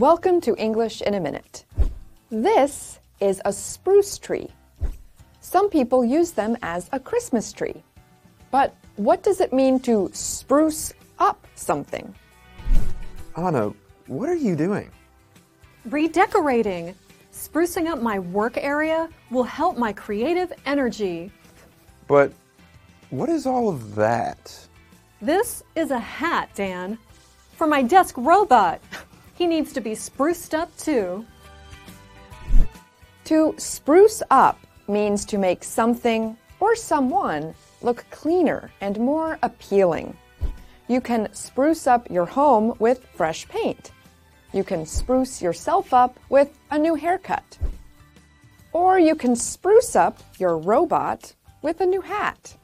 Welcome to English in a Minute. This is a spruce tree. Some people use them as a Christmas tree. But what does it mean to spruce up something? Anna, what are you doing? Redecorating. Sprucing up my work area will help my creative energy. But what is all of that? This is a hat, Dan. For my desk robot. He needs to be spruced up too. To spruce up means to make something or someone look cleaner and more appealing. You can spruce up your home with fresh paint. You can spruce yourself up with a new haircut. Or you can spruce up your robot with a new hat.